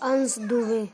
Hans Douwes.